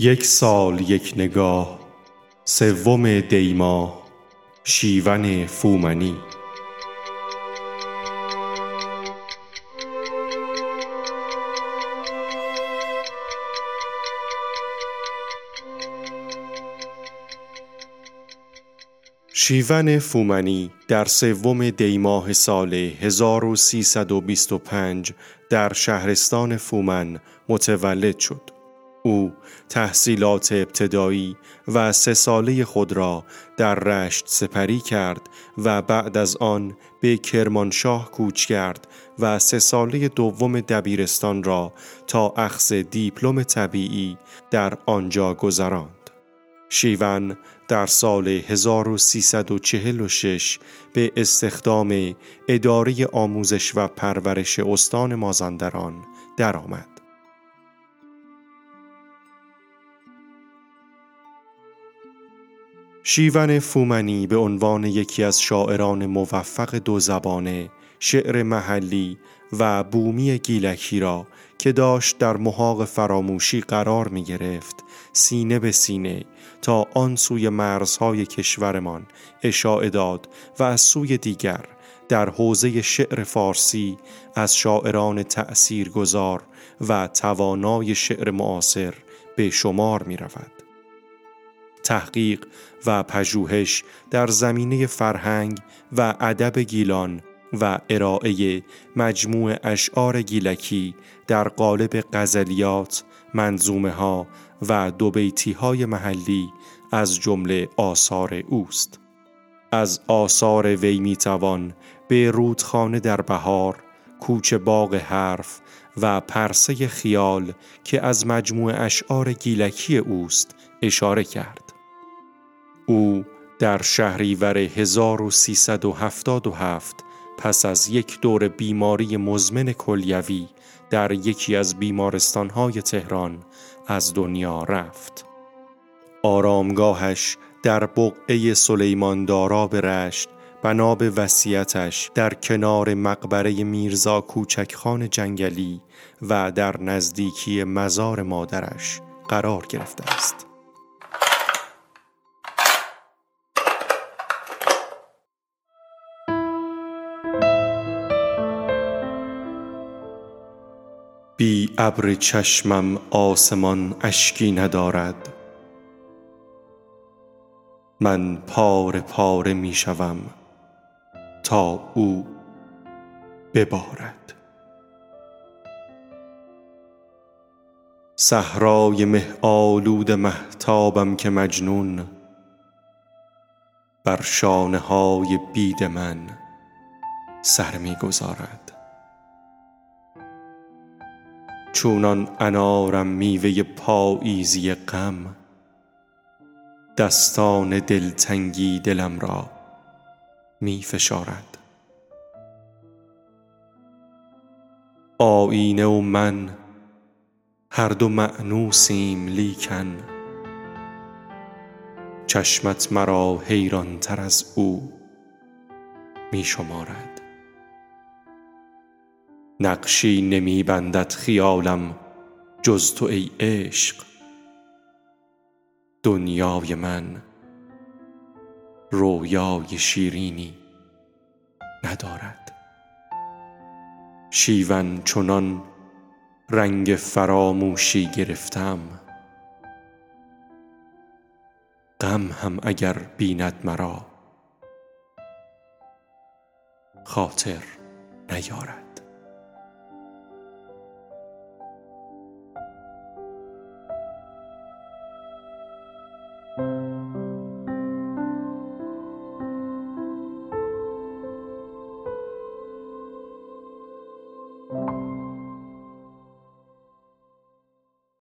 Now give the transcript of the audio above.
یک سال یک نگاه سوم دیما شیون فومنی شیون فومنی در سوم دیماه سال 1325 در شهرستان فومن متولد شد. او تحصیلات ابتدایی و سه ساله خود را در رشت سپری کرد و بعد از آن به کرمانشاه کوچ کرد و سه ساله دوم دبیرستان را تا اخذ دیپلم طبیعی در آنجا گذراند. شیون در سال 1346 به استخدام اداره آموزش و پرورش استان مازندران درآمد. شیون فومنی به عنوان یکی از شاعران موفق دو زبانه شعر محلی و بومی گیلکی را که داشت در محاق فراموشی قرار می گرفت سینه به سینه تا آن سوی مرزهای کشورمان اشاعه داد و از سوی دیگر در حوزه شعر فارسی از شاعران تأثیر گذار و توانای شعر معاصر به شمار می رود. تحقیق و پژوهش در زمینه فرهنگ و ادب گیلان و ارائه مجموع اشعار گیلکی در قالب غزلیات، منظومه ها و دوبیتی های محلی از جمله آثار اوست. از آثار وی می‌توان به رودخانه در بهار، کوچ باغ حرف و پرسه خیال که از مجموع اشعار گیلکی اوست اشاره کرد. او در شهریور 1377 پس از یک دور بیماری مزمن کلیوی در یکی از بیمارستانهای تهران از دنیا رفت. آرامگاهش در بقعه سلیمان دارا به رشت بنا به وصیتش در کنار مقبره میرزا کوچکخان جنگلی و در نزدیکی مزار مادرش قرار گرفته است. بی ابر چشمم آسمان اشکی ندارد. من پاره پاره می شوم تا او ببارد. صحرای مه آلود محتابم که مجنون بر شانه های بید من سر می گذارد. چونان انارم میوه پاییزی غم. دستان دلتنگی دلم را می فشارد آینه و من هر دو معنوسیم لیکن. چشمت مرا حیران تر از او می شمارد نقشی نمی بندد خیالم جز تو ای عشق. دنیای من رویای شیرینی ندارد. شیون چنان رنگ فراموشی گرفتم. غم هم اگر بیند مرا خاطر نیارد.